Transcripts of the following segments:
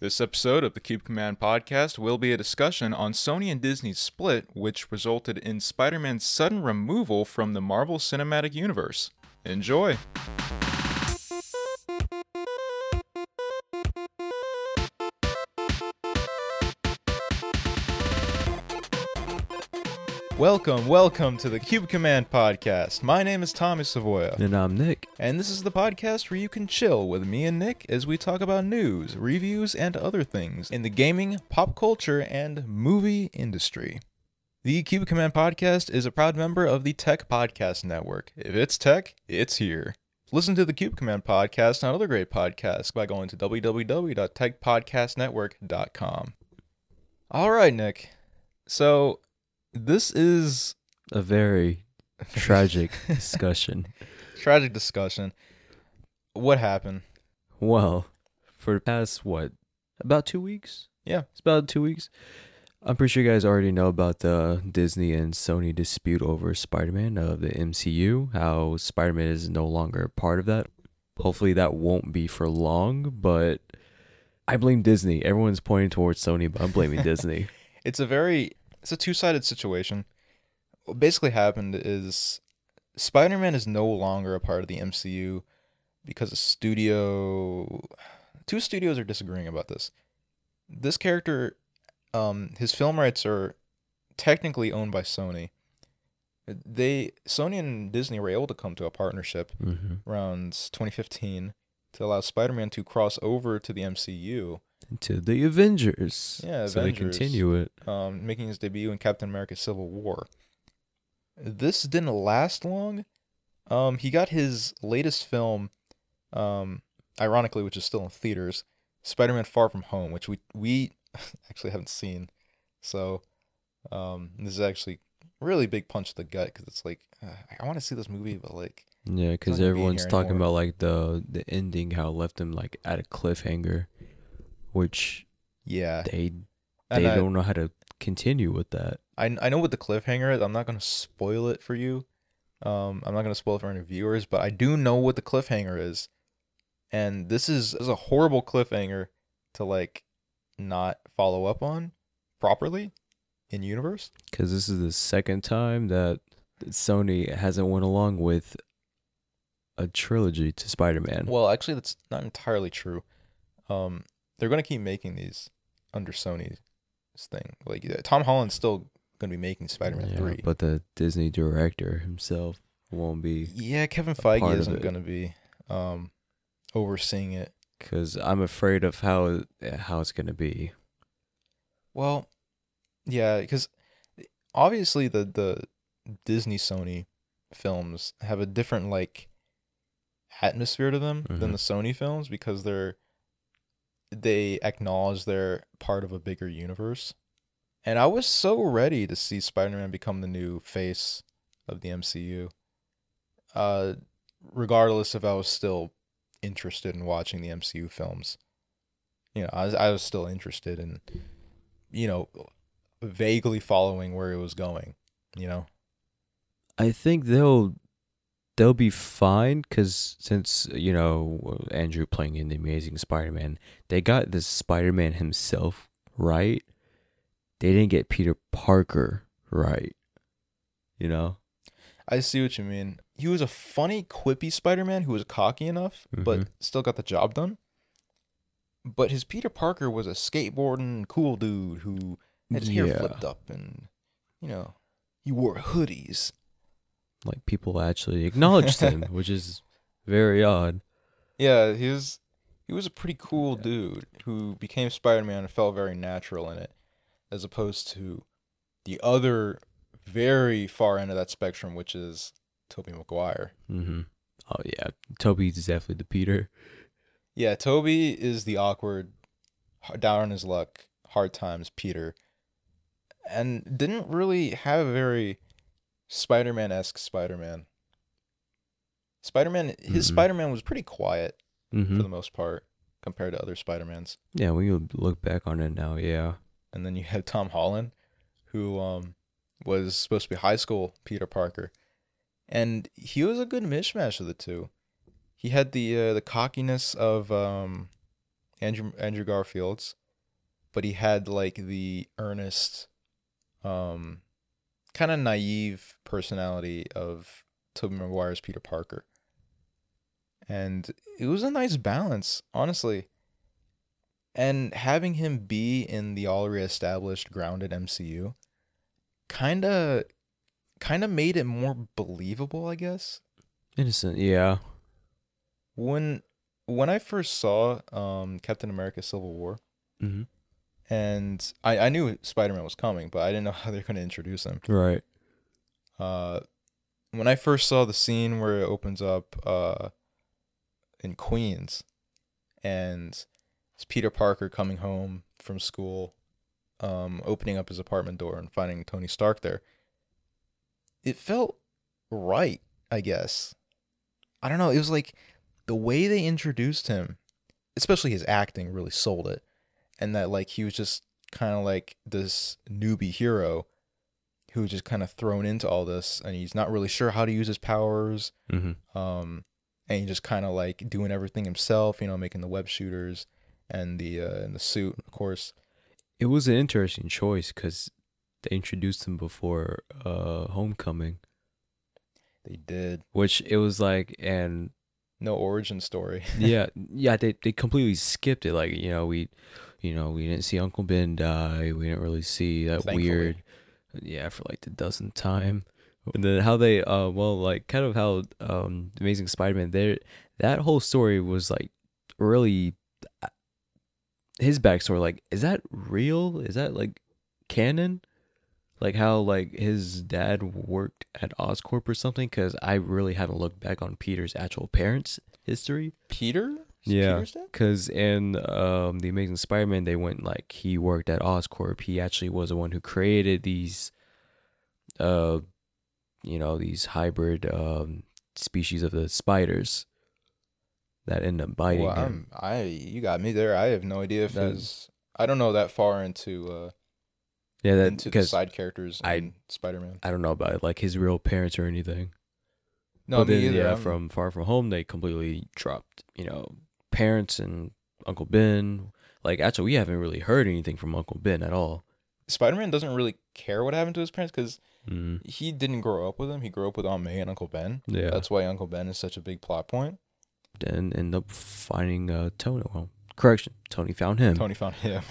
This episode of the Cube Command podcast will be a discussion on Sony and Disney's split, which resulted in Spider Man's sudden removal from the Marvel Cinematic Universe. Enjoy! Welcome, welcome to the Cube Command podcast. My name is Tommy Savoya. And I'm Nick. And this is the podcast where you can chill with me and Nick as we talk about news, reviews, and other things in the gaming, pop culture, and movie industry. The Cube Command podcast is a proud member of the Tech Podcast Network. If it's tech, it's here. Listen to the Cube Command podcast and other great podcasts by going to www.techpodcastnetwork.com. All right, Nick. So, this is A very tragic discussion. tragic discussion. What happened? Well, for the past, what, about two weeks? Yeah. It's about two weeks. I'm pretty sure you guys already know about the Disney and Sony dispute over Spider Man of the MCU, how Spider Man is no longer a part of that. Hopefully, that won't be for long, but I blame Disney. Everyone's pointing towards Sony, but I'm blaming Disney. it's a very it's a two-sided situation. What basically happened is Spider-Man is no longer a part of the MCU because a studio two studios are disagreeing about this. This character um his film rights are technically owned by Sony. They Sony and Disney were able to come to a partnership hmm around 2015 to allow Spider-Man to cross over to the MCU To the Avengers. Yeah, So they continue it. um, making his debut in Captain America: Civil War. This didn't last long. Um, he got his latest film, um, ironically, which is still in theaters, Spider-Man: Far From Home, which we we actually haven't seen. So, um, this is actually really big punch to the gut because it's like uh, I want to see this movie, but like Yeah, because everyone's talking anymore. about like the the ending, how it left them like at a cliffhanger, which yeah, they they I, don't know how to continue with that. I I know what the cliffhanger is. I'm not gonna spoil it for you. Um, I'm not gonna spoil it for any viewers, but I do know what the cliffhanger is, and this is, this is a horrible cliffhanger to like not follow up on properly in universe. Because this is the second time that Sony hasn't went along with a trilogy to Spider-Man. Well, actually, that's not entirely true. Um, they're gonna keep making these under Sony's thing. Like uh, Tom Holland's still gonna be making Spider-Man Yeah, three. but the Disney director himself won't be. yeah, Kevin Feige isn't gonna be um overseeing it. Because I'm afraid of how how it's gonna be. Well, yeah, because obviously the the Disney Sony films have a different like atmosphere to them than Mhm. the Sony films because they're they acknowledge they're part of a bigger universe. And I was so ready to see Spider-Man become the new face of the MCU. Uh regardless if I was still interested in watching the MCU films. You know, I was, I was still interested in you know, vaguely following where it was going, you know? I think they'll they'll be fine because since you know Andrew playing in the Amazing Spider-Man, they got the Spider-Man himself right. They didn't get Peter Parker right. You know, I see what you mean. He was a funny, quippy Spider Man who was cocky enough, but Mhm. still got the job done. But his Peter Parker was a skateboarding cool dude who had his hair flipped up and, you know, he wore hoodies. Like people actually acknowledged him, which is very odd. Yeah, he was he was a pretty cool dude who became Spider Man and felt very natural in it, as opposed to the other very far end of that spectrum, which is Tobey Maguire. hmm Oh yeah, Tobey's definitely the Peter. Yeah, Toby is the awkward, down on his luck, hard times Peter, and didn't really have a very Spider-Man esque Spider-Man. Spider-Man, his Mhm. Spider-Man was pretty quiet hmm for the most part compared to other Spider-Mans. Yeah, when you look back on it now, yeah, And then you had Tom Holland, who um was supposed to be high school Peter Parker, and he was a good mishmash of the two. He had the uh, the cockiness of um Andrew Andrew Garfield's, but he had like the earnest, um, kind of naive personality of Tobey Maguire's Peter Parker. And it was a nice balance, honestly. And having him be in the already established grounded MCU kind of kind of made it more believable, I guess. Innocent, yeah. When when I first saw um Captain America Civil War hmm and I I knew Spider-Man was coming, but I didn't know how they're going to introduce him. Right. Uh when I first saw the scene where it opens up uh in Queens and it's Peter Parker coming home from school um opening up his apartment door and finding Tony Stark there. It felt right, I guess. I don't know, it was like the way they introduced him, especially his acting really sold it. And that like he was just kind of like this newbie hero who was just kind of thrown into all this and he's not really sure how to use his powers. Hmm um and he just kind of like doing everything himself you know making the web shooters and the uh and the suit of course. It was an interesting choice because they introduced him before uh Homecoming, they did. Which it was like, and no origin story. Yeah, yeah, they they completely skipped it. Like you know we, you know we didn't see Uncle Ben die. We didn't really see that Thankfully. weird, yeah, for like the dozenth time. And then how they uh well like kind of how um Amazing Spider-Man there that whole story was like really uh, his backstory like is that real is that like canon like how like his dad worked at Oscorp or something because I really haven't looked back on Peter's actual parents history peter Yeah. Because in um the Amazing Spider-Man they went like he worked at Oscorp. He actually was the one who created these uh you know these hybrid um species of the spiders that end up biting well, him. I'm, i you got me there. I have no idea if his i don't know that far into uh yeah that into the side characters I- in spider-man. I don't know about like his real parents or anything. No but me then, either. yeah, I'm- from Far From Home, they completely dropped, you know, parents and Uncle Ben. Like, actually, we haven't really heard anything from Uncle Ben at all. spider-man doesn't really care what happened to his parents because Mm, he didn't grow up with them he grew up with aunt may and uncle ben yeah. that's why uncle ben is such a big plot point then end up finding uh, Tony. Well, correction, Tony found him. Tony found him.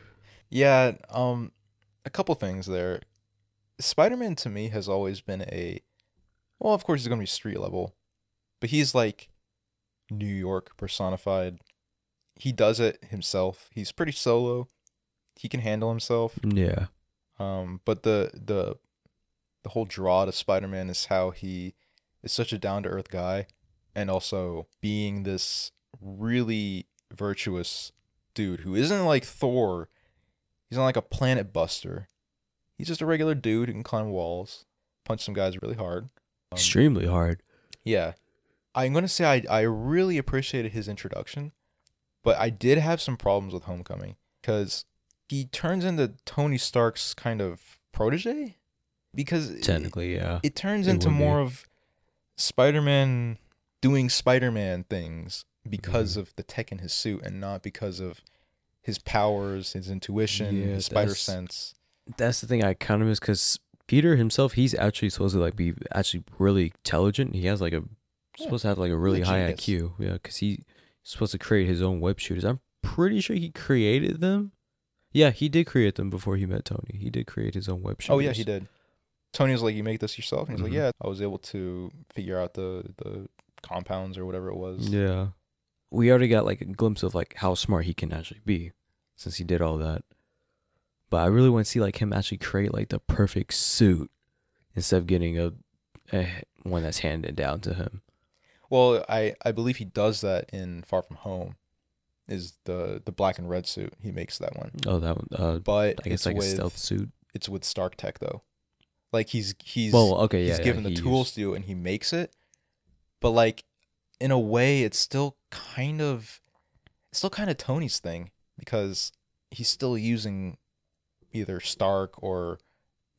yeah, um a couple things there. Spider-Man to me has always been a well, of course he's going to be street level, but he's like New York personified. He does it himself. He's pretty solo. He can handle himself. Yeah. Um but the the the whole draw to Spider-Man is how he is such a down-to-earth guy and also being this really virtuous dude who isn't like Thor. He's not like a planet buster. He's just a regular dude who can climb walls, punch some guys really hard. Um, Extremely hard. Yeah. I'm going to say I, I really appreciated his introduction, but I did have some problems with Homecoming because he turns into Tony Stark's kind of protege. Because it- Technically, yeah. it turns It into would be. more of Spider-Man doing Spider-Man things because Mhm. of the tech in his suit and not because of his powers, his intuition, Yeah, his spider sense. That's the thing I kind of miss because Peter himself, he's actually supposed to like be actually really intelligent. He has like a supposed to have like a really high. IQ. Yeah, because he's supposed to create his own web shooters. I'm pretty sure he created them. Yeah, he did create them before he met Tony. He did create his own web shooters. Oh yeah, he did. Tony was like, "You make this yourself?" And he's Mhm. like, "Yeah." I was able to figure out the the compounds or whatever it was. Yeah. We already got like a glimpse of like how smart he can actually be since he did all that. But I really want to see like him actually create like the perfect suit instead of getting a, a one that's handed down to him. Well, I I believe he does that in Far From Home. Is the the black and red suit? He makes that one, Oh, that one. Uh, but I guess it's like with a stealth suit. it's with Stark Tech though. Like he's he's Well, okay, yeah, he's yeah, given the he tools used- to do and he makes it, but like in a way, it's still kind of it's still kind of Tony's thing because he's still using either Stark or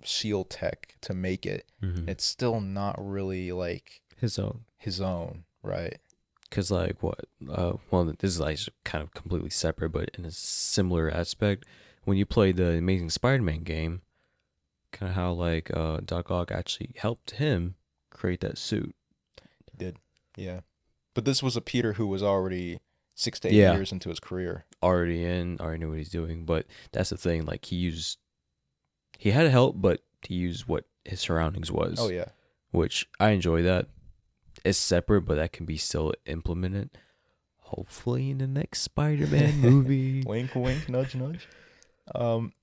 Shield Tech to make it. Mhm. It's still not really like his own. His own, right? Cause like what? Uh, well, this is like kind of completely separate, but in a similar aspect. When you play the Amazing Spider-Man game, kind of how like uh, Doc Ock actually helped him create that suit. He did. Yeah. But this was a Peter who was already six to eight Yeah. years into his career. Already in, already knew what he's doing. But that's the thing. Like he used, he had help, but he used what his surroundings was. Oh yeah. which I enjoy that. It's separate, but that can be still implemented. Hopefully, in the next Spider-Man movie. wink, wink, nudge, nudge. Um,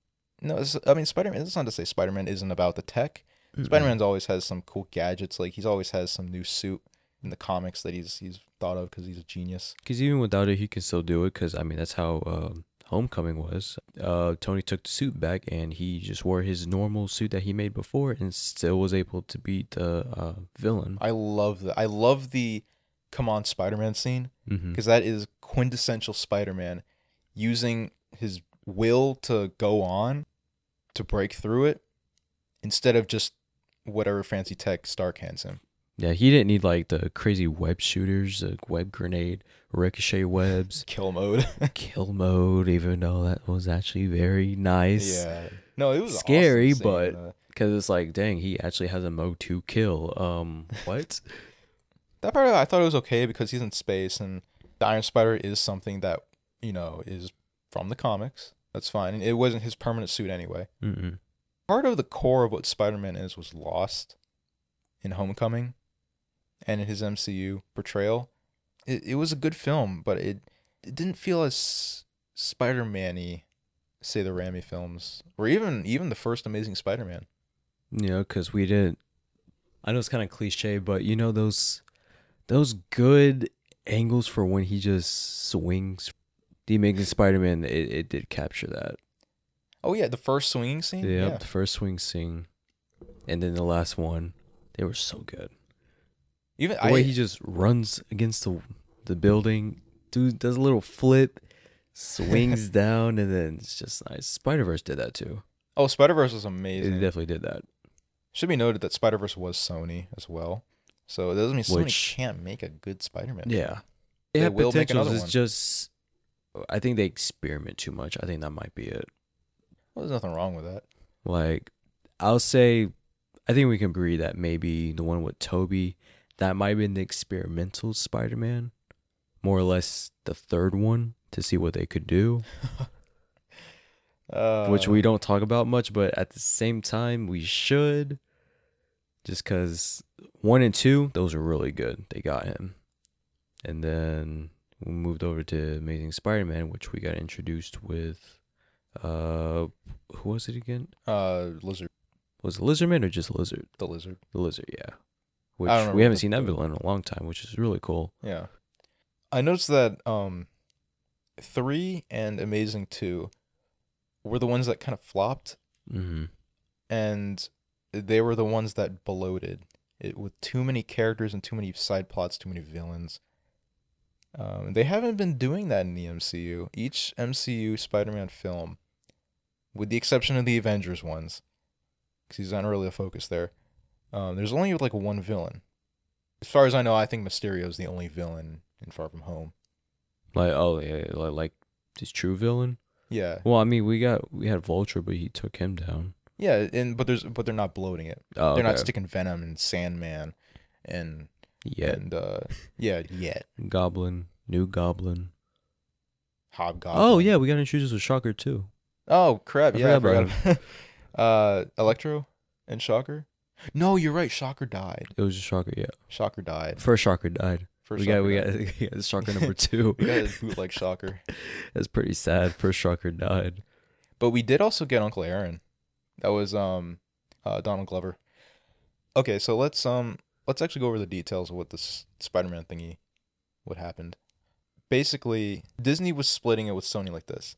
no, I mean Spider-Man. It's not to say Spider-Man isn't about the tech. Spider-Man's always has some cool gadgets. Like he's always has some new suit in the comics that he's he's thought of because he's a genius. Because even without it, he can still do it. Because I mean, that's how um Homecoming was. Uh, Tony took the suit back, and he just wore his normal suit that he made before, and still was able to beat the uh, villain. I love that. I love the come on Spider-Man scene Mm-hmm. because that is quintessential Spider-Man using his will to go on to break through it instead of just whatever fancy tech Stark hands him. Yeah, he didn't need like the crazy web shooters, the web grenade, ricochet webs, Kill mode. kill mode. Even though that was actually very nice. yeah. No, it was Scary, awesome seeing, but- uh, Cause it's like, dang, he actually has a mode to kill. Um, what? that part I thought it was okay because he's in space and the Iron Spider is something that you know is from the comics. That's fine. And it wasn't his permanent suit anyway. Mm-mm. Part of the core of what Spider-Man is was lost in Homecoming and in his MCU portrayal. It it was a good film, but it it didn't feel as Spider-Man-y, say the Raimi films, or even even the first Amazing Spider-Man. You know, cause we didn't. I know it's kind of cliche, but you know those those good angles for when he just swings. The Amazing Spider-Man, it, it did capture that. Oh yeah, the first swinging scene. Yep, Yeah. the first swing scene, and then the last one, they were so good. Even The I, way he just runs against the the building, dude does a little flip, swings down, and then it's just nice. Spider Verse did that too. oh Spider Verse was It amazing. definitely did that. Should be noted that Spider Verse was Sony as well, so it doesn't mean Sony Which- can't make a good Spider-Man. Yeah, They yeah. will make another is one. just. I think they experiment too much. I think that might be it. Well, there's nothing wrong with that. Like, I'll say, I think we can agree that maybe the one with Tobey, that might have been the experimental Spider Man, more or less the third one to see what they could do. Uh, which we don't talk about much, but at the same time, we should. Just because one and two, those are really good. They got him. And then we moved over to Amazing Spider Man, which we got introduced with. Uh, who was it again? uh lizard, Was it Lizardman or just Lizard? the lizard. The Lizard, yeah. Which we haven't seen that villain in a long time, which is really cool. Yeah, I noticed that um, three and Amazing Two were the ones that kind of flopped, Mm-hmm. and they were the ones that bloated it with too many characters and too many side plots, too many villains. Um, they haven't been doing that in the MCU. Each MCU Spider-Man film, with the exception of the Avengers ones, because he's not really a focus there. Um, there's only like one villain. As far as I know, I think Mysterio is the only villain in Far From Home. Like, oh, yeah, like, like his true villain. Yeah, Well, I mean, we got we had Vulture, but he took him down. yeah, and but there's but they're not bloating it. Oh, They're not sticking Venom and Sandman, and yet. and uh, yeah, yet Goblin, new Goblin. Hobgoblin. Oh yeah, we got introduced with Shocker too. Oh crap! I yeah, I forgot forgot. uh, Electro and Shocker. No, you're right. Shocker died. It was just Shocker, yeah. Shocker died. First Shocker died. First we got we got, we got Shocker number two. we got a bootleg Shocker. That's pretty sad. First Shocker died. But we did also get Uncle Aaron. That was um, uh, Donald Glover. Okay, so let's um, let's actually go over the details of what this Spider-Man thingy, what happened. Basically, Disney was splitting it with Sony like this.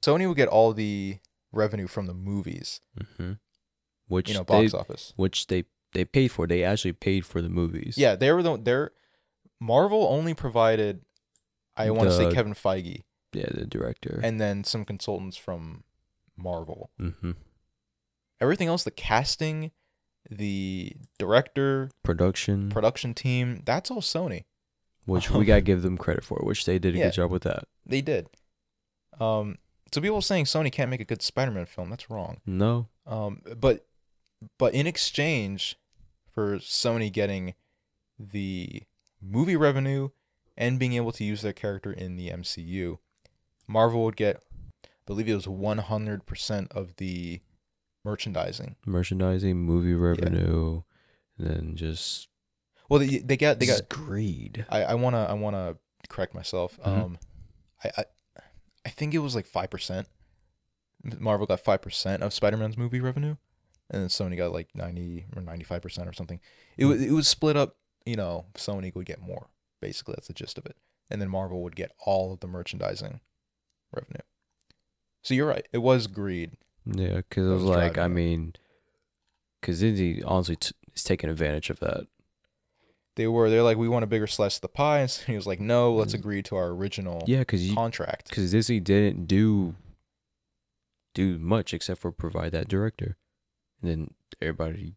Sony would get all the revenue from the movies, hmm Which you know, they, box office. which they they paid for. They actually paid for the movies. Yeah, they were the they're Marvel only provided I want to say Kevin Feige Yeah, the director. and then some consultants from Marvel. hmm Everything else, the casting, the director, Production. production team, that's all Sony. which we gotta give them credit for, which they did a Yeah. good job with that. They did. Um, so people saying Sony can't make a good Spider-Man film. That's wrong. No, Um, but but in exchange for Sony getting the movie revenue and being able to use their character in the MCU, Marvel would get, I believe it was one hundred percent of the merchandising. merchandising, movie revenue, and then just Well, they they got they got. greed. I, I wanna I wanna correct myself. Mhm. Um, I, I I think it was like five percent. Marvel got five percent of Spider Man's movie revenue, and then Sony got like ninety or ninety five percent or something. It was it was split up. You know, Sony would get more. Basically, that's the gist of it, and then Marvel would get all of the merchandising revenue. So you're right. It was greed. Yeah, because it was like, I mean, because Disney honestly t- is taking advantage of that. They were they're like we want a bigger slice of the pie, and he was like, no, let's agree to our original Mm. Yeah, because you contract. because Disney didn't do do much except for provide that director, and then everybody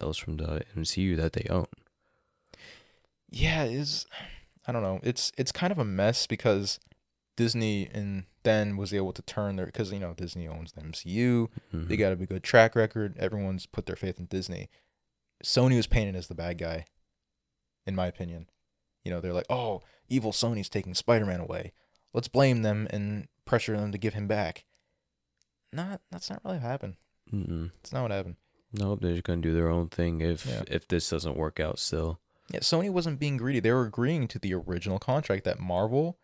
else from the MCU that they own. yeah is i don't know. It's it's kind of a mess because disney and then was able to turn their because you know disney owns the mcu they Mhm. got a good track record. Everyone's put their faith in disney. Sony was painted as the bad guy in my opinion. You know they're like oh evil sony's taking spider-man away. Let's blame them and pressure them to give him back. Not that's not really what happened Mm-mm. it's not what happened No, they're just gonna do their own thing if Yeah. if this doesn't work out still. Yeah, Sony wasn't being greedy. They were agreeing to the original contract that Marvel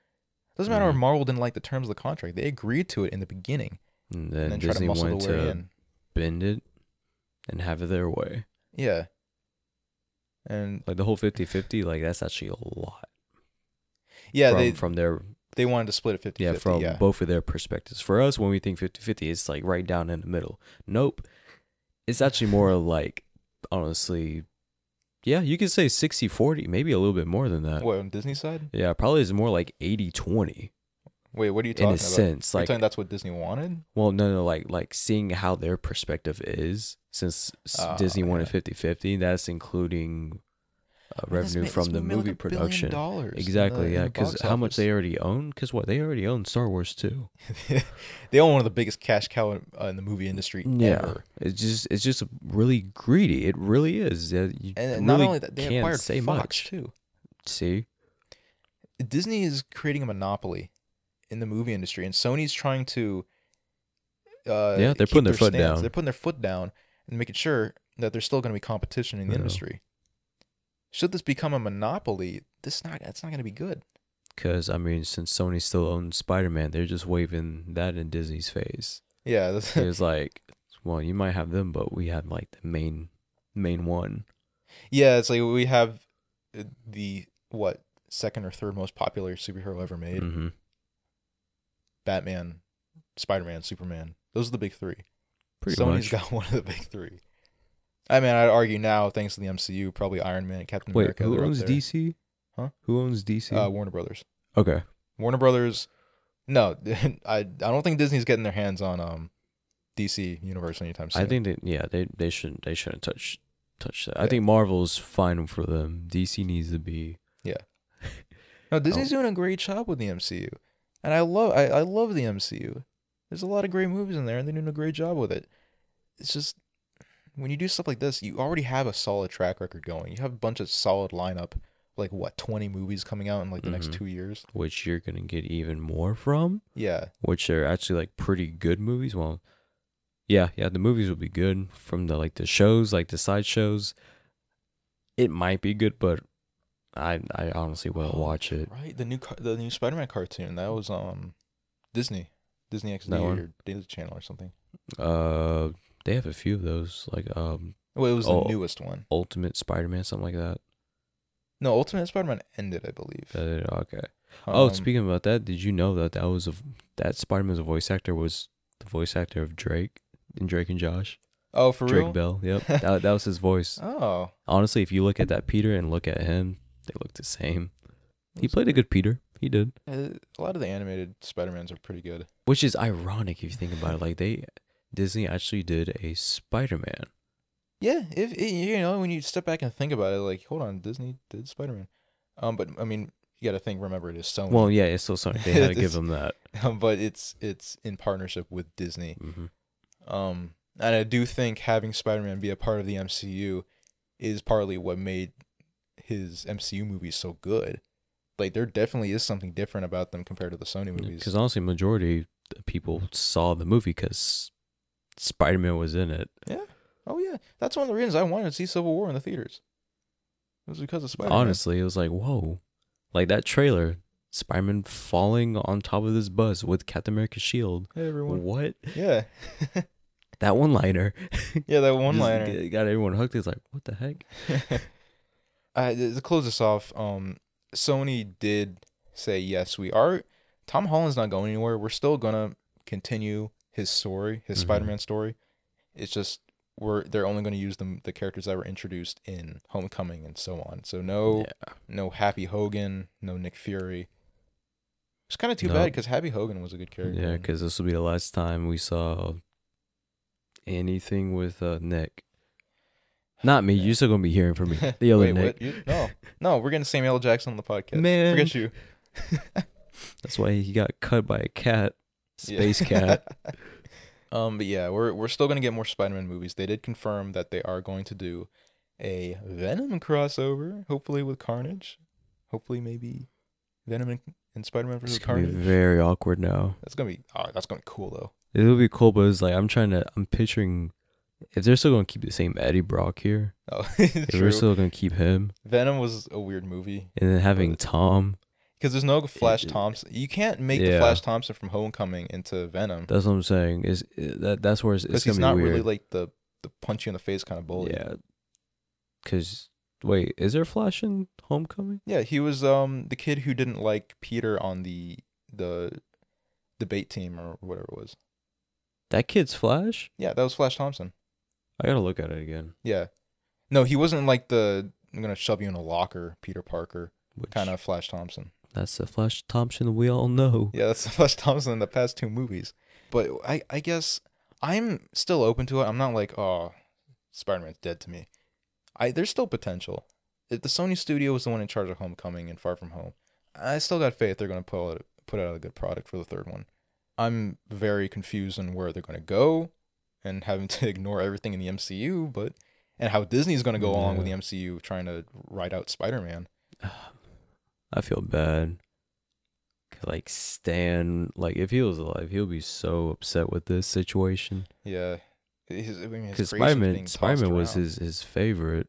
doesn't matter if Mhm. Marvel didn't like the terms of the contract. They agreed to it in the beginning And and then, then try to Disney muscle wanted the to in. bend it and have it their way. Yeah. And Like the whole 50-50, like that's actually a lot. yeah, from, they from their they wanted to split it 50 yeah, from yeah. both of their perspectives. For us, when we think 50-50, it's like right down in the middle. Nope. It's actually more like, honestly, yeah, you could say 60-40, maybe a little bit more than that. What on Disney side? Yeah, probably is more like 80-20 Wait, what are you talking in a about? sense. You're Like, talking that's what Disney wanted? well, no, no, like like seeing how their perspective is, since Oh, Disney wanted yeah. 50-50, that's including uh, I mean, this revenue from the made, like, movie production. Exactly, the- yeah, because how much they already own? Because what they already own Star Wars too. they own one of the biggest cash cow in, uh, in the movie industry Yeah, ever. it's just it's just really greedy. It really is. Yeah, you And really not only that, they can't acquired say Fox much. too. See, Disney is creating a monopoly in the movie industry, and Sony's trying to. Uh, Yeah, they're putting their foot stance. down. They're putting their foot down and making sure that there's still going to be competition in the industry. Should this become a monopoly, this not it's not going to be good. because I mean, since Sony still owns Spider Man, they're just waving that in Disney's face. Yeah, that's, It's like, well, you might have them, but we have like the main main one. yeah. It's like we have uh, the what second or third most popular superhero ever made: hmm Batman, Spider Man, Superman. Those are the big three. Pretty Sony's much. got one of the big three. I mean, I'd argue now, thanks to the MCU, probably Iron Man, Captain Wait, America. who owns. DC? Huh? Who owns DC? Uh, Warner Brothers. okay, Warner Brothers. No, I I don't think Disney's getting their hands on um DC Universe anytime soon. I think that yeah, they they shouldn't they shouldn't touch touch that. I think Marvel's fine for them. DC needs to be yeah. no, Disney's Oh. doing a great job with the MCU, and I love I, I love the MCU. There's a lot of great movies in there, and they're doing a great job with it. It's just when you do stuff like this, you already have a solid track record going. You have a bunch of solid lineup, like what twenty movies coming out in like the next Mhm. two years. which you're gonna get even more from. Yeah, which are actually like pretty good movies. Well, yeah, yeah, the movies will be good from the like the shows, like the side shows. It might be good, but I I honestly won't Oh, watch it. Right, the new car- the new Spider-Man cartoon that was um Disney, Disney XD That one? or Disney Channel or something. Uh, they have a few of those, like um, Well, it was the newest one. Ultimate Spider-Man, something like that. No, Ultimate Spider-Man ended, I believe. Uh, okay. oh, Um, speaking about that, did you know that that was a that Spider-Man's voice actor was the voice actor of Drake in Drake and Josh? Oh, for Drake real? Drake Bell. Yep, that that was his voice. Oh, Honestly, if you look at that Peter and look at him, they look the same. He played a good Peter. He did. Uh, a lot of the animated Spider-Mans are pretty good. Which is ironic if you think about it. Like they Disney actually did a Spider-Man. Yeah, if you know when you step back and think about it, like hold on, Disney did Spider-Man. Um, but I mean, you got to think. Remember, it is Sony. Well, yeah, it's still Sony. They had to give them that. but it's it's in partnership with Disney. hmm Um, and I do think having Spider-Man be a part of the MCU is partly what made his MCU movies so good. Like there definitely is something different about them compared to the Sony movies. Because honestly, majority of people saw the movie because Spider Man was in it. Yeah. Oh yeah, that's one of the reasons I wanted to see Civil War in the theaters. It was because of Spider-Man. Honestly, it was like whoa, like that trailer, Spider Man falling on top of this bus with Captain America's shield. hey everyone. What? Yeah, That one liner. yeah, that one liner. got, got everyone hooked. It's like what the heck? uh, to close this off, um, Sony did say yes, we are. Tom Holland's not going anywhere. We're still gonna continue his story, his Mhm. Spider-Man story. It's just we're they're only gonna use them the characters that were introduced in Homecoming and so on. So no, Yeah. no Happy Hogan, no Nick Fury. It's kind of too No. bad because Happy Hogan was a good character. Yeah, because this will be the last time we saw anything with uh, Nick. Not me. You're still gonna be hearing from me. The other Wait, Nick. You- no, no, we're getting Samuel. Jackson on the podcast. Man. forget you. That's why he got cut by a cat. Yeah. Space cat. um, but yeah, we're we're still gonna get more Spider-Man movies. They did confirm that they are going to do a Venom crossover, hopefully with Carnage. Hopefully, maybe Venom and, and Spider-Man versus It's gonna be Carnage. very awkward now. that's gonna be oh, that's gonna be cool though. It would be cool, but it's like I'm trying to. I'm picturing if they're still gonna keep the same Eddie Brock here. Oh, If true. we're still gonna keep him, Venom was a weird movie and then having it's- Tom. Because there's no Flash Thompson. You can't make the Flash Thompson from Homecoming into Venom That's what I'm saying. Is that that's where it's, it's because he's not really like the the punch you in the face kind of bully. yeah. Because wait, is there Flash in Homecoming? Yeah, he was um the kid who didn't like Peter on the the debate team or whatever it was. That kid's Flash. Yeah, that was Flash Thompson. I gotta look at it again. Yeah. No, he wasn't like the I'm gonna shove you in a locker, Peter Parker Which, kind of Flash Thompson. That's the Flash Thompson we all know. Yeah, that's the Flash Thompson in the past two movies. But I I guess I'm still open to it. I'm not like, oh, Spider Man's dead to me. I there's still potential. If the Sony studio was the one in charge of Homecoming and Far From Home, I still got faith they're gonna put out put out a good product for the third one. I'm very confused on where they're gonna go, and having to ignore everything in the MCU, but and how Disney's gonna go along with the MCU trying to ride out Spider Man. I feel bad. 'Cause, Like Stan, like if he was alive, he'll be so upset with this situation. Yeah. His, I mean, Because Spider Man, Spider Man was his his favorite.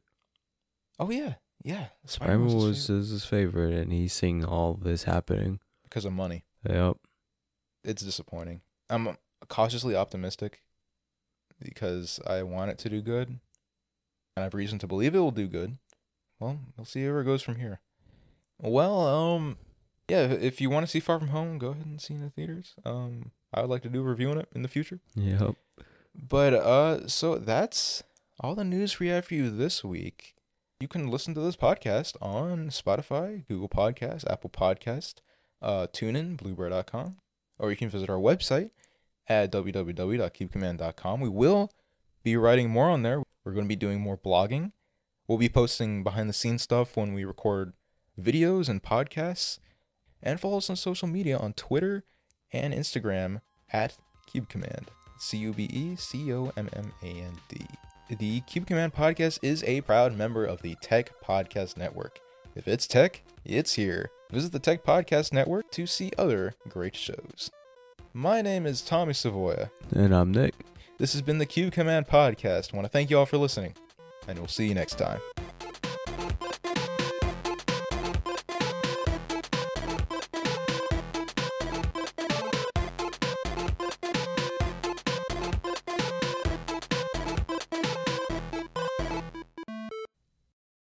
Oh yeah, yeah. Spider Man was his, his favorite, and he's seeing all this happening. because of money. Yep. It's disappointing. I'm cautiously optimistic because I want it to do good, and I have reason to believe it will do good. Well, we'll see where it goes from here. Well, um, yeah. If you want to see Far From Home, go ahead and see in the theaters. Um, I would like to do a review on it in the future. Yep. But uh, so that's all the news we have for you this week. You can listen to this podcast on Spotify, Google Podcast, Apple Podcast, uh, TuneIn, Blubrry.com, or you can visit our website at www.cubecommand.com. We will be writing more on there. We're going to be doing more blogging. We'll be posting behind the scenes stuff when we record videos and podcasts. And follow us on social media on Twitter and Instagram at Cube Command. C U B E C O M M A N D. The Cube Command podcast is a proud member of the Tech Podcast Network. If it's tech, it's here. Visit the Tech Podcast Network to see other great shows. My name is Tommy Savoya. And I'm Nick. This has been the Cube Command podcast. I want to thank you all for listening, and we'll see you next time.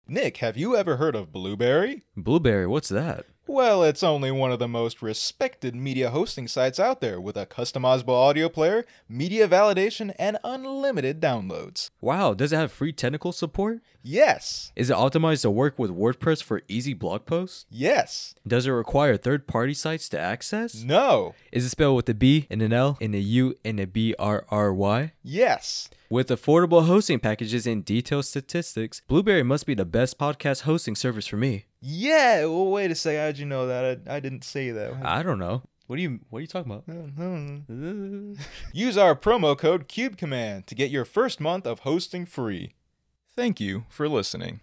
Nick, have you ever heard of Blubrry? Blubrry, what's that? Well, it's only one of the most respected media hosting sites out there with a customizable audio player, media validation, and unlimited downloads. Wow, does it have free technical support? Yes! Is it optimized to work with WordPress for easy blog posts? Yes! Does it require third party sites to access? No! Is it spelled with a B and an L and a U and a B R R Y? Yes! With affordable hosting packages and detailed statistics, Blubrry must be the best podcast hosting service for me. Yeah. Well, wait a second. How'd you know that? I, I didn't say that. I don't know. What are you what are you talking about? Use our promo code CubeCommand to get your first month of hosting free. Thank you for listening.